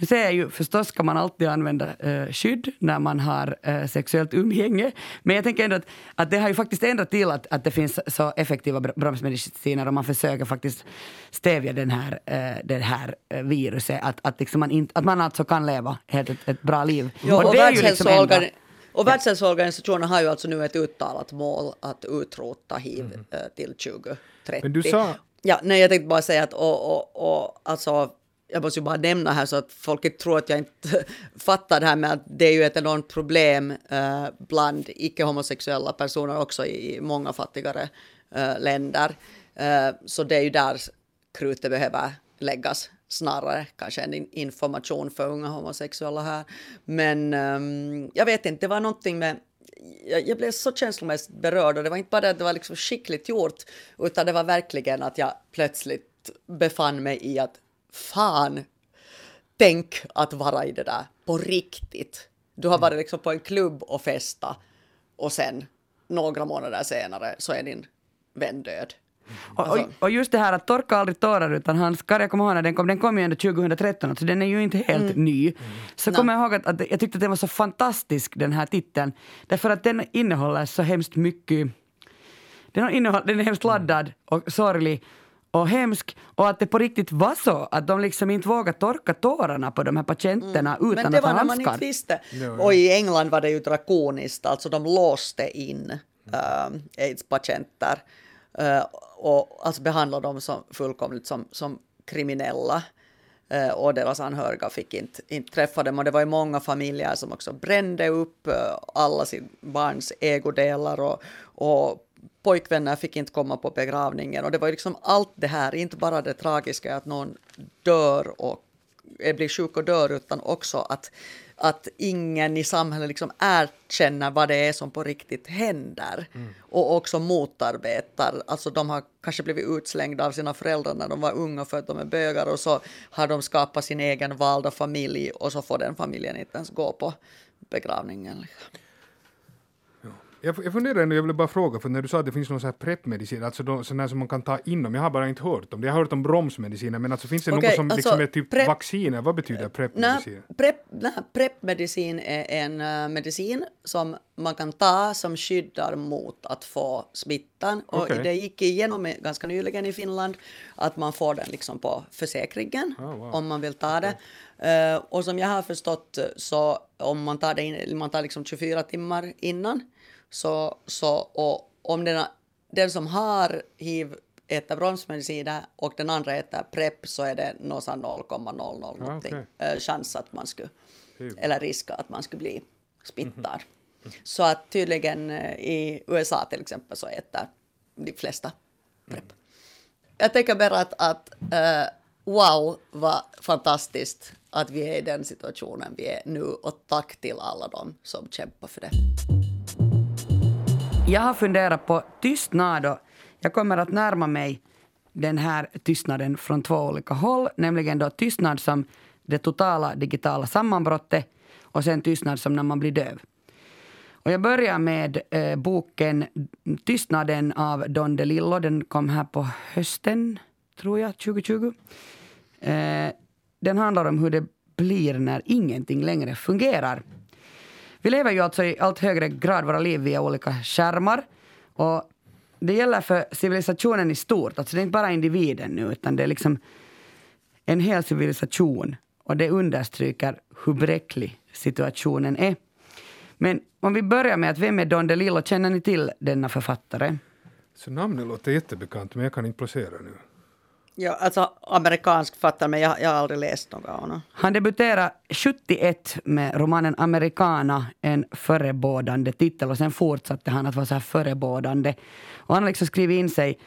S2: nu säger jag ju förstås ska man alltid använda eh, skydd när man har eh, sexuellt umgänge. Men jag tänker ändå att, att det har ju faktiskt ändrat till att, att det finns så effektiva bromsmediciner och man försöker faktiskt stävja den här, eh, det här eh, viruset. Att, att, liksom man inte, att man alltså kan leva ett, ett, bra liv.
S4: Jo, och, och, det är ju liksom ändå, och Världshälsoorganisationen har ju alltså nu ett uttalat mål att utrota hiv mm. Eh, till 2030.
S3: Men du sa...
S4: Ja, nej, jag tänkte bara säga att och, och, och, alltså, jag måste ju bara nämna här så att folk inte tror att jag inte fattar det här med att det är ju ett enormt problem eh, bland icke-homosexuella personer också i många fattigare eh, länder. Eh, så det är ju där krutet behöver läggas snarare kanske en information för unga homosexuella här. Men um, jag vet inte, det var någonting med jag, jag, blev så känslomässigt berörd och det var inte bara det att det var liksom skickligt gjort utan det var verkligen att jag plötsligt befann mig i att fan, tänk att vara i det där på riktigt. Du har varit liksom på en klubb och festa och sen några månader senare så är din vän död.
S2: Alltså. Och, och, just det här att torka aldrig tårar utan hans karriär, kommer ihåg när den kom, den kom ju ändå 2013, så den är ju inte helt mm. ny. Så mm. kommer jag ihåg att, att, jag tyckte att den var så fantastisk den här titeln, därför att den innehåller så hemskt mycket den, innehåller, den är hemskt laddad och sorglig och hemsk och att det på riktigt var så att de liksom inte vågade torka tårarna på de här patienterna mm. utan att ha handskar. Men det var när man inte
S4: visste. Och i England var det ju drakoniskt, alltså de låste in uh, aids-patienter uh, och alltså behandlade dem som, fullkomligt som, som kriminella. Eh, och deras anhöriga fick inte, inte träffa dem. Och det var ju många familjer som också brände upp eh, alla sin barns ägodelar och, och pojkvänner fick inte komma på begravningen. Och det var liksom allt det här, inte bara det tragiska att någon dör och blir sjuk och dör utan också att, att ingen i samhället liksom erkänner vad det är som på riktigt händer mm. och också motarbetar. Alltså de har kanske blivit utslängda av sina föräldrar när de var unga för att de är bögar och så har de skapat sin egen valda familj och så får den familjen inte ens gå på begravningen. Liksom.
S3: Jag, jag funderar ändå, jag vill bara fråga, för när du sa att det finns någon sån här preppmedicin, alltså då, sån här som man kan ta inom, jag har bara inte hört om det. Jag har hört om bromsmediciner, men alltså finns det okay, något som alltså, liksom är typ prep, vacciner? Vad betyder preppmedicin?
S4: Nej, preppmedicin är en uh, medicin som man kan ta som skyddar mot att få smittan. Okay. Och det gick igenom ganska nyligen i Finland att man får den liksom på försäkringen oh, wow. om man vill ta det. Okay. Uh, och som jag har förstått så om man tar det in, man tar liksom 24 timmar innan så, så och om den, den som har hiv äter bromsmediciner och den andra äter PREP så är det 0,00 någonting okay. chans att man skulle, eller risk att man skulle bli smittad. Mm. Så att tydligen eh, i USA till exempel så äter de flesta PREP. Mm. Jag tänker bara att, att uh, wow vad fantastiskt att vi är i den situationen vi är nu och tack till alla dem som kämpar för det.
S2: Jag har funderat på tystnad och jag kommer att närma mig den här tystnaden från två olika håll, nämligen då tystnad som det totala digitala sammanbrottet och sen tystnad som när man blir döv. Och jag börjar med eh, boken Tystnaden av Don DeLillo. Den kom här på hösten, tror jag, 2020. Eh, den handlar om hur det blir när ingenting längre fungerar. Vi lever ju alltså i allt högre grad våra liv via olika skärmar. Och det gäller för civilisationen i stort. Alltså det är inte bara individen nu, utan det är liksom en hel civilisation. Och det understryker hur bräcklig situationen är. Men om vi börjar med att vem är Don DeLillo? Känner ni till denna författare?
S3: Så namnet låter jättebekant, men jag kan inte placera nu.
S4: Ja, alltså amerikansk fattar men jag, jag har aldrig läst något av honom.
S2: Han debuterade 71 med romanen Americana, en förebådande titel och sen fortsatte han att vara så här förebådande. Och han har liksom skrivit in sig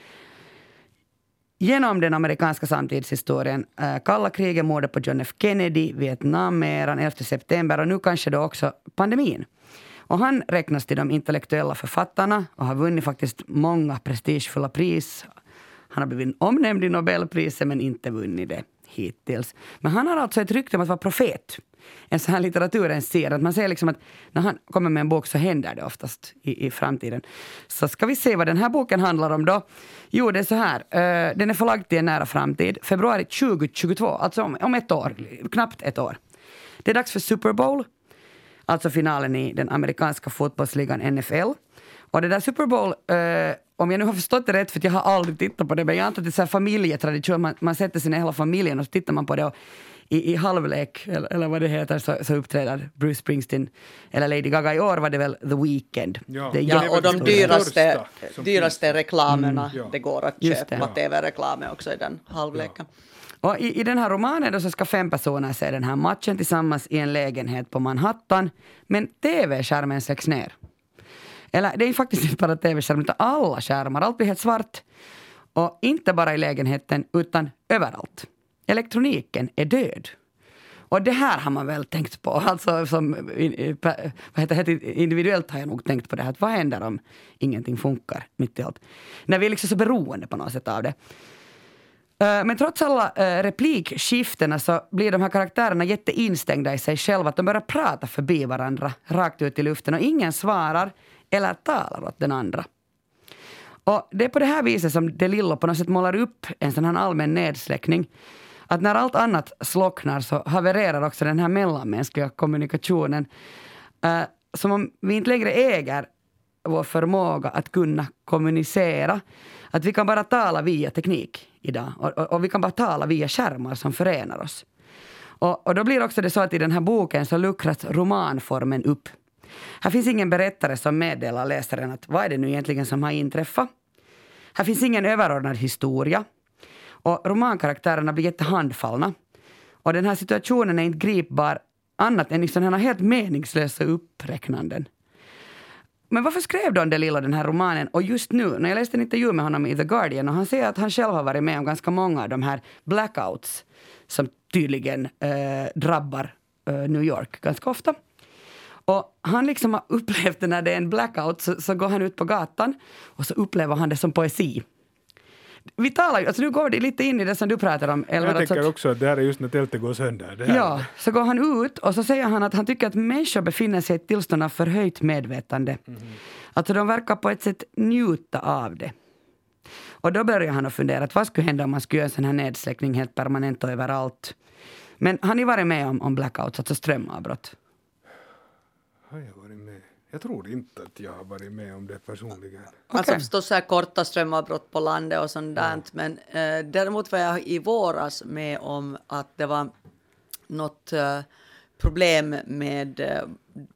S2: genom den amerikanska samtidshistorien. Eh, kalla kriget, mordet på John F Kennedy, Vietnameran, 11 september och nu kanske då också pandemin. Och han räknas till de intellektuella författarna och har vunnit faktiskt många prestigefulla pris. Han har blivit omnämnd i Nobelpriset men inte vunnit det hittills. Men han har alltså ett rykte om att vara profet. En sån här litteraturens ser att man ser liksom att när han kommer med en bok så händer det oftast i, i framtiden. Så ska vi se vad den här boken handlar om då. Jo, det är så här. Uh, den är förlagd till en nära framtid. Februari 2022, alltså om, om ett år, knappt ett år. Det är dags för Super Bowl alltså finalen i den amerikanska fotbollsligan NFL. Och det där Super Bowl, uh, om jag nu har förstått det rätt, för jag har aldrig tittat på det, men jag antar att det är så här familjetradition, man, man sätter sig ner hela familjen och så tittar man på det och i, i halvlek, eller, eller vad det heter, så, så uppträder Bruce Springsteen eller Lady Gaga. I år var det väl The Weeknd.
S3: Ja,
S2: det
S4: Ja, och de dyraste, dyraste reklamerna,
S3: Mm, ja.
S4: det går att
S2: Just
S4: köpa
S2: det.
S4: tv-reklamer också i den halvleken.
S2: Och i, I den här romanen då så ska fem personer se den här matchen tillsammans i en lägenhet på Manhattan. Men tv-skärmen släcks ner. Eller det är ju faktiskt inte bara tv-skärmar, utan alla skärmar. Allt blir helt svart. Och inte bara i lägenheten utan överallt. Elektroniken är död. Och det här har man väl tänkt på. Alltså som, vad heter det, individuellt har jag nog tänkt på det här. Vad händer om ingenting funkar mitt i allt? När vi är liksom så beroende på något sätt av det. Eh, men trots alla eh, replikskiftena så blir de här karaktärerna jätteinstängda i sig själva. Att de börjar prata förbi varandra rakt ut i luften och ingen svarar eller talar åt den andra. Och det är på det här viset som De Lillo på något sätt målar upp en sån här allmän nedsläckning. Att när allt annat slocknar så havererar också den här mellanmänskliga kommunikationen. Uh, som om vi inte längre äger vår förmåga att kunna kommunicera. Att vi kan bara tala via teknik idag. Och, och, och vi kan bara tala via skärmar som förenar oss. Och, och då blir också det så att i den här boken så luckras romanformen upp. Här finns ingen berättare som meddelar läsaren att vad är det nu egentligen som har inträffat. Här finns ingen överordnad historia. Och romankaraktärerna blir jättehandfallna. Och den här situationen är inte gripbar annat än i sådana här helt meningslösa uppräknanden. Men varför skrev Don DeLillo den här romanen? Och just nu, när jag läste en intervju med honom i The Guardian och han säger att han själv har varit med om ganska många av de här blackouts som tydligen eh, drabbar eh, New York ganska ofta. Och han liksom har upplevt det när det är en blackout så, så går han ut på gatan och så upplever han det som poesi. Vi talar alltså nu går det lite in i det som du pratar om Elmer.
S3: Jag tänker också att det här är just när tältet går sönder.
S2: Ja, så går han ut och så säger han att han tycker att människor befinner sig i ett tillstånd av förhöjt medvetande. Alltså de verkar på ett sätt njuta av det. Och då börjar han att fundera att vad skulle hända om man skulle göra en sån här nedsläckning helt permanent och överallt. Men har ni varit med om, om blackouts, alltså strömavbrott?
S3: Har jag varit med? Jag tror inte att jag har varit med om det personligen.
S4: Alltså
S2: Okej.
S4: förstås så här korta strömavbrott på landet och sånt där. Men eh, däremot var jag i våras med om att det var något eh, problem med eh,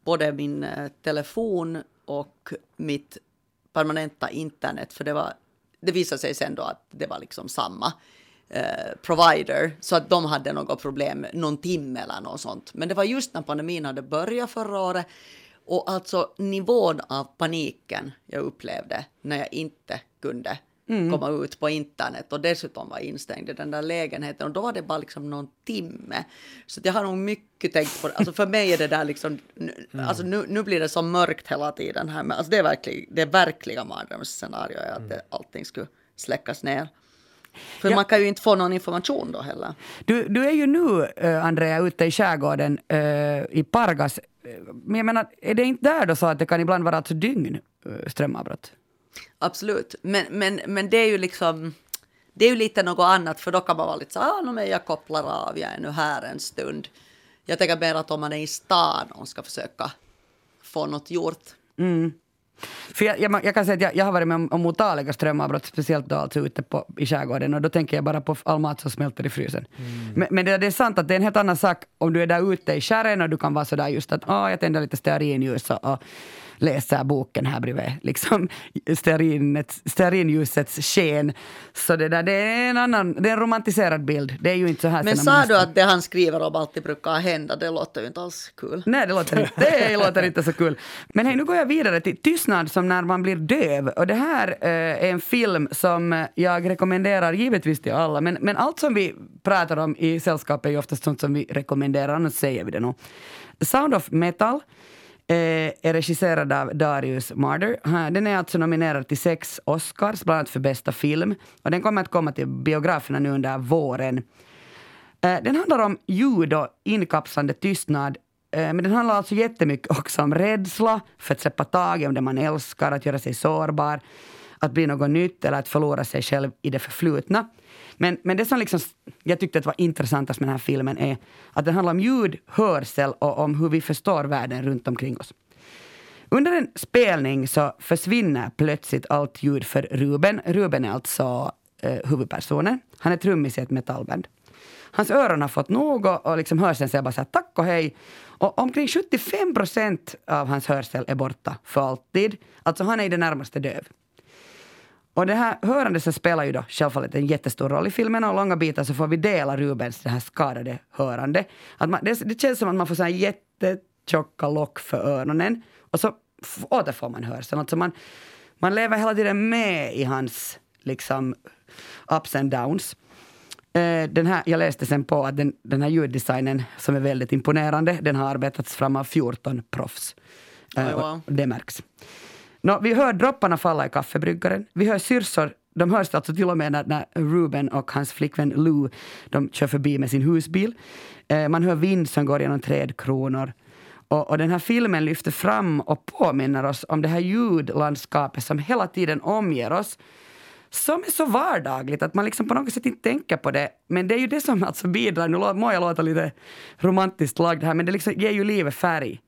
S4: både min eh, telefon och mitt permanenta internet. För det, var, det visade sig sen då att det var liksom samma eh, provider. Så att de hade något problem, någon timme eller något sånt. Men det var just när pandemin hade börjat förra året. Och alltså nivån av paniken jag upplevde när jag inte kunde komma ut på internet och dessutom var instängd i den där lägenheten och då var det bara liksom någon timme. Så jag har nog mycket tänkt på det. Alltså för mig är det där liksom, nu- alltså nu, nu blir det så mörkt hela tiden här. Men alltså det är verkligen, det är verkliga mardrömsscenario är att det, allting skulle släckas ner. För
S2: Ja.
S4: man kan ju inte få någon information då heller.
S2: Du, du är ju nu, eh, Andrea, ute i skärgården eh, i Pargas. Men jag menar, är det inte där då så att det kan ibland vara alltså dygn eh, strömavbrott?
S4: Absolut, men, men, men det är ju liksom det är ju lite något annat för då kan man vara lite så ah, no, men jag kopplar av, jag är nu här en stund. Jag tänker mer att om man är i stan och ska försöka få något gjort.
S2: För jag, jag, jag kan säga att jag, jag har varit med om, om otaliga strömavbrott, speciellt då alltså ute på, i skärgården och då tänker jag bara på all mat som smälter i frysen. Men, men det, det är sant att det är en helt annan sak om du är där ute i skären och du kan vara sådär just att ah, jag tänder lite stearinljus och, och läser boken här bredvid. Liksom stearinljusets sken. Så det, där, det är en annan, det är en romantiserad bild. Det är ju inte så här.
S4: Men sa du att det han skriver om alltid brukar hända? Det låter ju inte alls kul.
S2: Nej, det låter, inte, det låter inte så kul. Men hej, nu går jag vidare till Tystnad som när man blir döv. Och det här eh, är en film som jag rekommenderar givetvis till alla. Men, men allt som vi pratar om i sällskapet är ju oftast sånt som vi rekommenderar, annars säger vi det nog. Sound of Metal Eh, är regisserad av Darius Marder. Den är alltså nominerad till sex Oscars, bland annat för bästa film. Och den kommer att komma till biograferna nu under våren. Eh, den handlar om ljud och inkapslande tystnad eh, men den handlar alltså jättemycket också om rädsla för att släppa taget om det man älskar, att göra sig sårbar, att bli något nytt eller att förlora sig själv i det förflutna. Men, men det som liksom jag tyckte att var intressantast med den här filmen är att den handlar om ljud, hörsel och om hur vi förstår världen runt omkring oss. Under en spelning så försvinner plötsligt allt ljud för Ruben. Ruben är alltså eh, huvudpersonen. Han är trummis i ett metallband. Hans öron har fått nog och, och liksom hörseln säger bara så här, tack och hej. Och omkring 75 procent av hans hörsel är borta för alltid. Alltså han är i det närmaste döv. Och det här hörandet så spelar ju då självfallet en jättestor roll i filmen och långa bitar så får vi dela Rubens det här skadade hörande. Att man, det, det känns som att man får så här jättetjocka lock för öronen och så återfår man hörseln. Alltså man, man lever hela tiden med i hans liksom ups and downs. Eh, den här, jag läste sen på att den, den här ljuddesignen, som är väldigt imponerande, den har arbetats fram av 14 proffs.
S4: Oh, wow.
S2: Det märks. No, vi hör dropparna falla i kaffebryggaren. Vi hör syrsor de hörs alltså till och med när, när Ruben och hans flickvän Lou de kör förbi med sin husbil. Eh, man hör vind som går genom trädkronor. Och, och, den här filmen lyfter fram och påminner oss om det här ljudlandskapet som hela tiden omger oss. Som är så vardagligt att man liksom på något sätt inte tänker på det. Men det är ju det som alltså bidrar, nu må jag låta lite romantiskt lagd här, men det liksom ger ju livet färg.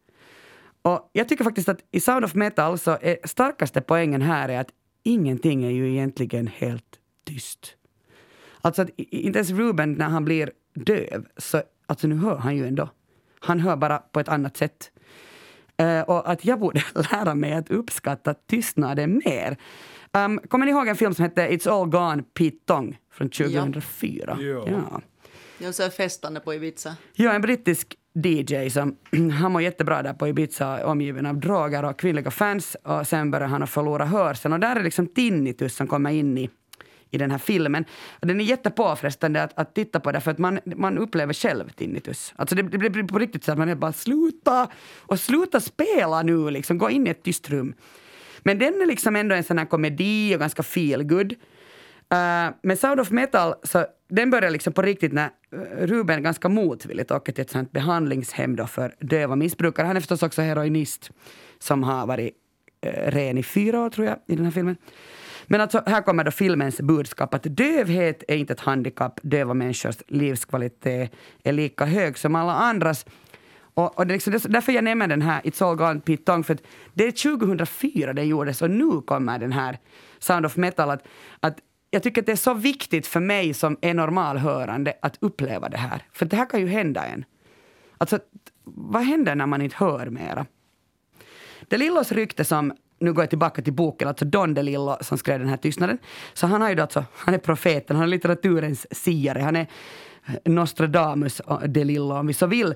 S2: Och jag tycker faktiskt att i Sound of Metal så är starkaste poängen här är att ingenting är ju egentligen helt tyst. Alltså att inte ens Ruben när han blir döv, så alltså nu hör han ju ändå. Han hör bara på ett annat sätt. Uh, och att jag borde lära mig att uppskatta tystnaden mer. Um, kommer ni ihåg en film som hette It's all gone Pete Tong från 2004?
S3: Ja.
S2: ja.
S4: Jag så festande på Ibiza.
S2: Ja, en brittisk DJ som han mår jättebra där på Ibiza omgiven av droger och kvinnliga fans och sen börjar han att förlora hörseln och där är liksom tinnitus som kommer in i, i den här filmen. Och den är jättepåfrestande att, att titta på därför att man, man upplever själv tinnitus. Alltså det, det blir på riktigt så att man är bara sluta och sluta spela nu liksom, gå in i ett tyst rum. Men den är liksom ändå en sån här komedi och ganska feel good. Uh, men Sound of Metal, så den börjar liksom på riktigt när eh, Ruben ganska motvilligt åker till ett sånt behandlingshem då för döva missbrukare. Han är förstås också heroinist som har varit uh, ren i fyra år tror jag i den här filmen. Men alltså, här kommer då filmens budskap att dövhet är inte ett handikapp. Döva människors livskvalitet är lika hög som alla andras. Och, och det är liksom därför jag nämner den här It's all gone Pete Tong, för det är 2004 den gjordes och nu kommer den här Sound of Metal. Att, att jag tycker att det är så viktigt för mig som är normalhörande att uppleva det här. För det här kan ju hända en. Alltså, vad händer när man inte hör mera? De Lillos rykte som, nu går jag tillbaka till boken, alltså Don DeLillo som skrev den här tystnaden. Så han har ju då alltså, han är profeten, han är litteraturens siare, han är eh, Nostradamus DeLillo om vi så vill.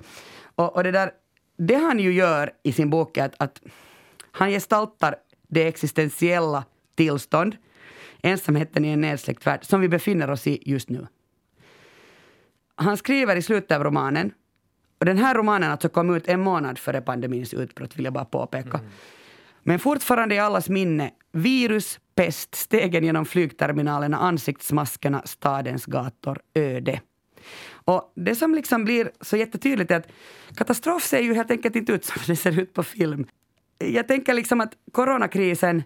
S2: Och, och, det där, det han ju gör i sin bok är att, att han gestaltar det existentiella tillstånd ensamheten i en nedsläckt värld som vi befinner oss i just nu. Han skriver i slutet av romanen, och den här romanen alltså kom ut en månad före pandemins utbrott, vill jag bara påpeka. Mm. Men fortfarande i allas minne, virus, pest, stegen genom flygterminalerna, ansiktsmaskerna, stadens gator, öde. Och det som liksom blir så jättetydligt är att katastrof ser ju helt enkelt inte ut som det ser ut på film. Jag tänker liksom att coronakrisen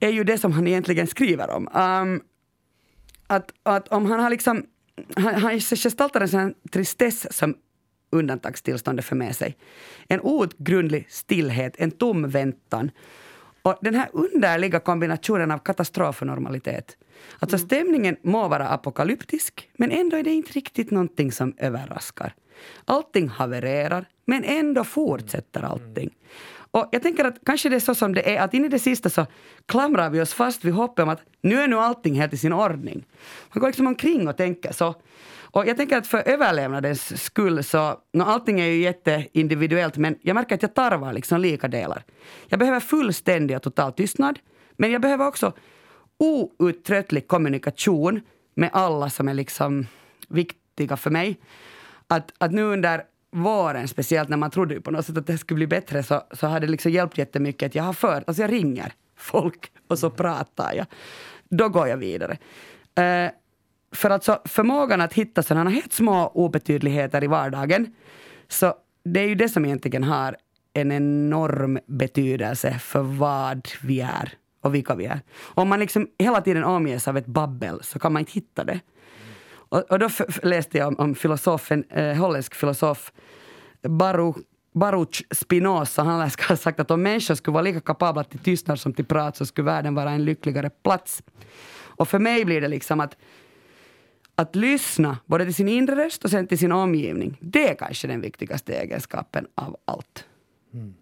S2: är ju det som han egentligen skriver om. Um, att, att om han har liksom, han, han gestaltar en sån tristess som undantagstillståndet för med sig. En outgrundlig stillhet, en tom väntan. Och den här underliga kombinationen av katastrof och normalitet. Alltså mm. stämningen må vara apokalyptisk, men ändå är det inte riktigt någonting som överraskar. Allting havererar, men ändå fortsätter allting. Och jag tänker att kanske det är så som det är, att in i det sista så klamrar vi oss fast vid hoppet om att nu är nu allting helt i sin ordning. Man går liksom omkring och tänker så. Och jag tänker att för överlevnadens skull så, no, allting är ju jätteindividuellt men jag märker att jag tarvar liksom lika delar. Jag behöver fullständig och total tystnad men jag behöver också outtröttlig kommunikation med alla som är liksom viktiga för mig. Att, att nu under våren, speciellt när man trodde på något sätt att det skulle bli bättre, så, så har det liksom hjälpt jättemycket att jag har för, alltså jag ringer folk och så pratar jag. Då går jag vidare. Uh, för alltså förmågan att hitta sådana helt små obetydligheter i vardagen, så det är ju det som egentligen har en enorm betydelse för vad vi är och vilka vi är. Om man liksom hela tiden omges av ett babbel så kan man inte hitta det. Och, och då läste jag om, om filosofen, eh, holländsk filosof Baruch, Baruch Spinoza. Han ska ha sagt att om människor skulle vara lika kapabla till tystnad som till prat så skulle världen vara en lyckligare plats. Och för mig blir det liksom att att lyssna både till sin inre röst och sen till sin omgivning, det är kanske den viktigaste egenskapen av allt. Mm.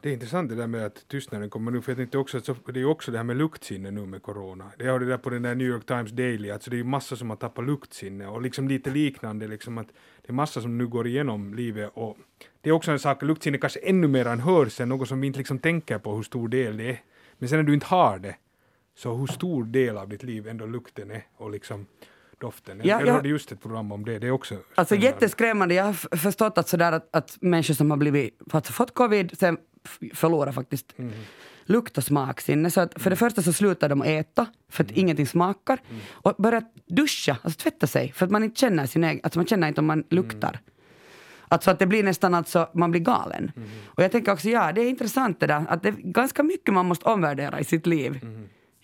S3: Det är intressant det där med att tystnaden kommer nu, för jag tänkte också att det är också det här med luktsinne nu med corona. Det har det där på den där New York Times Daily, alltså det är ju massa som har tappat luktsinne och liksom lite liknande, liksom att det är massa som nu går igenom livet och det är också en sak, luktsinne kanske ännu mer än hörsel, något som vi inte liksom tänker på hur stor del det är. Men sen när du inte har det, så hur stor del av ditt liv ändå lukten är och liksom doften. Ja, jag, hörde just ett program om det. Det är också
S2: Alltså jätteskrämmande. Jag har förstått att, sådär att, att människor som har blivit, alltså fått covid sen förlorar faktiskt mm. lukt och smaksinne. Så att för det mm. första så slutar de äta för att mm. ingenting smakar mm. och börjar duscha, alltså tvätta sig för att man inte känner sin egen, alltså man känner inte om man luktar. Mm. Alltså att det blir nästan alltså, man blir galen. Mm. Och jag tänker också, ja det är intressant det där, att det är ganska mycket man måste omvärdera i sitt liv.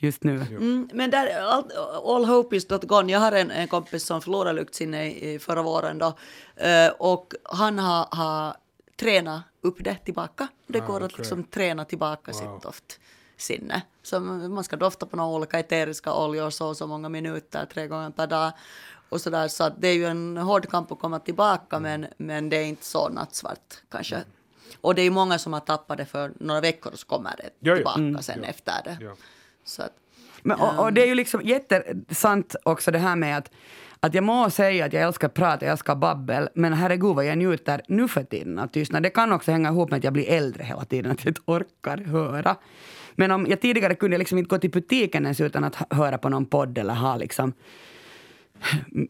S2: Just nu.
S4: Mm, men där, all, all hope is not gone. Jag har en, en kompis som förlorade luktsinne i, förra våren då, uh, och han har, har tränat upp det tillbaka. Det ah, går okay. att liksom träna tillbaka wow. sitt doftsinne. Så man ska dofta på några olika eteriska oljor så så många minuter, tre gånger per dag. Och så där, så det är ju en hård kamp att komma tillbaka, mm. men, men det är inte så nattsvart kanske. Mm. Och det är många som har tappat det för några veckor så kommer det tillbaka mm. sen efter det. Ja. Så att,
S2: Men, och, och, det är ju liksom jättesant också det här med att, att jag må säga att jag älskar prat, jag älskar babbel, men herregud vad jag njuter nu för tiden av tystnad. Det kan också hänga ihop med att jag blir äldre hela tiden, att jag inte orkar höra. Men om jag tidigare kunde liksom inte gå till butiken ens utan att höra på någon podd eller ha liksom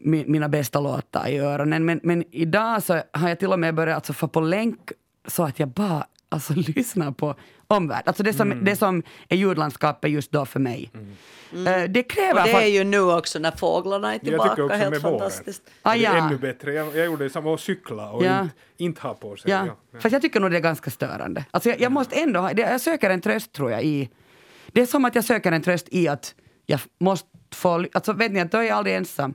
S2: mina bästa låtar i öronen. Men, men idag så har jag till och med börjat alltså få på länk så att jag bara alltså, lyssnar på omvärld. Alltså det som, mm. det som är ljudlandskapet just då för mig. Mm.
S4: Mm. Det kräver... Och det är ju nu också när fåglarna är tillbaka. Jag tycker också
S3: Helt med fantastiskt. Ah, ja. Det är ännu bättre. Jag, jag gjorde samma och cykla och ja. inte, inte ha på sig.
S2: Ja. Ja. Fast jag tycker nog det är ganska störande. Alltså jag, jag måste ändå ha, jag söker en tröst tror jag i... Det är som att jag söker en tröst i att jag måste få... Alltså vet ni att då är jag aldrig ensam.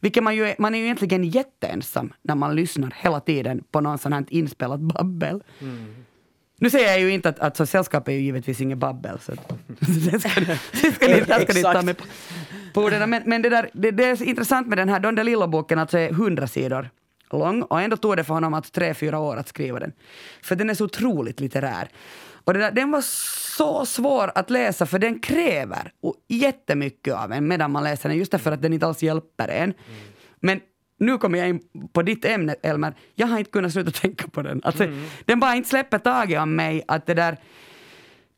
S2: Vilket man, ju, man är ju egentligen jätteensam när man lyssnar hela tiden på någon sån här inspelat babbel. Mm. Nu säger jag ju inte att, att så sällskap är ju givetvis inget babbel. Så det ska, det ska ni, där ska ni ta med på, på orden. Men, men det, där, det, det, är intressant med den här Don DeLillo-boken, alltså är 100 sidor lång och ändå tog det för honom att tre, fyra år att skriva den. För den är så otroligt litterär. Och där, den var så svår att läsa för den kräver jättemycket av en medan man läser den just därför att den inte alls hjälper en. Mm. Men nu kommer jag in på ditt ämne, Elmer. Jag har inte kunnat sluta tänka på den. Alltså, mm. Den bara inte släpper taget om mig. Att det där...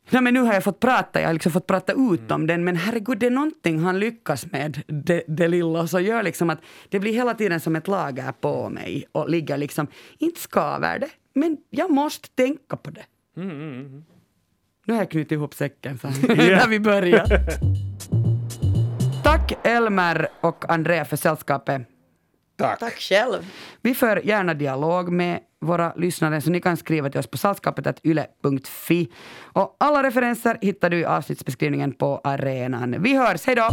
S2: Ja, men nu har jag fått prata, jag har liksom fått prata ut mm. om den, men herregud, det är någonting han lyckas med, det, det lilla, så gör liksom att det blir hela tiden som ett lager på mig och ligger liksom, inte skaver det, men jag måste tänka på det. Mm, mm, mm. nu har jag knutit ihop säcken så när vi börjar. Tack Elmer och Andrea för sällskapet.
S3: Tack.
S4: Tack själv.
S2: Vi för gärna dialog med våra lyssnare så ni kan skriva till oss på saltskapet.yle.fi. Och alla referenser hittar du i avsnittsbeskrivningen på arenan. Vi hörs, hej då!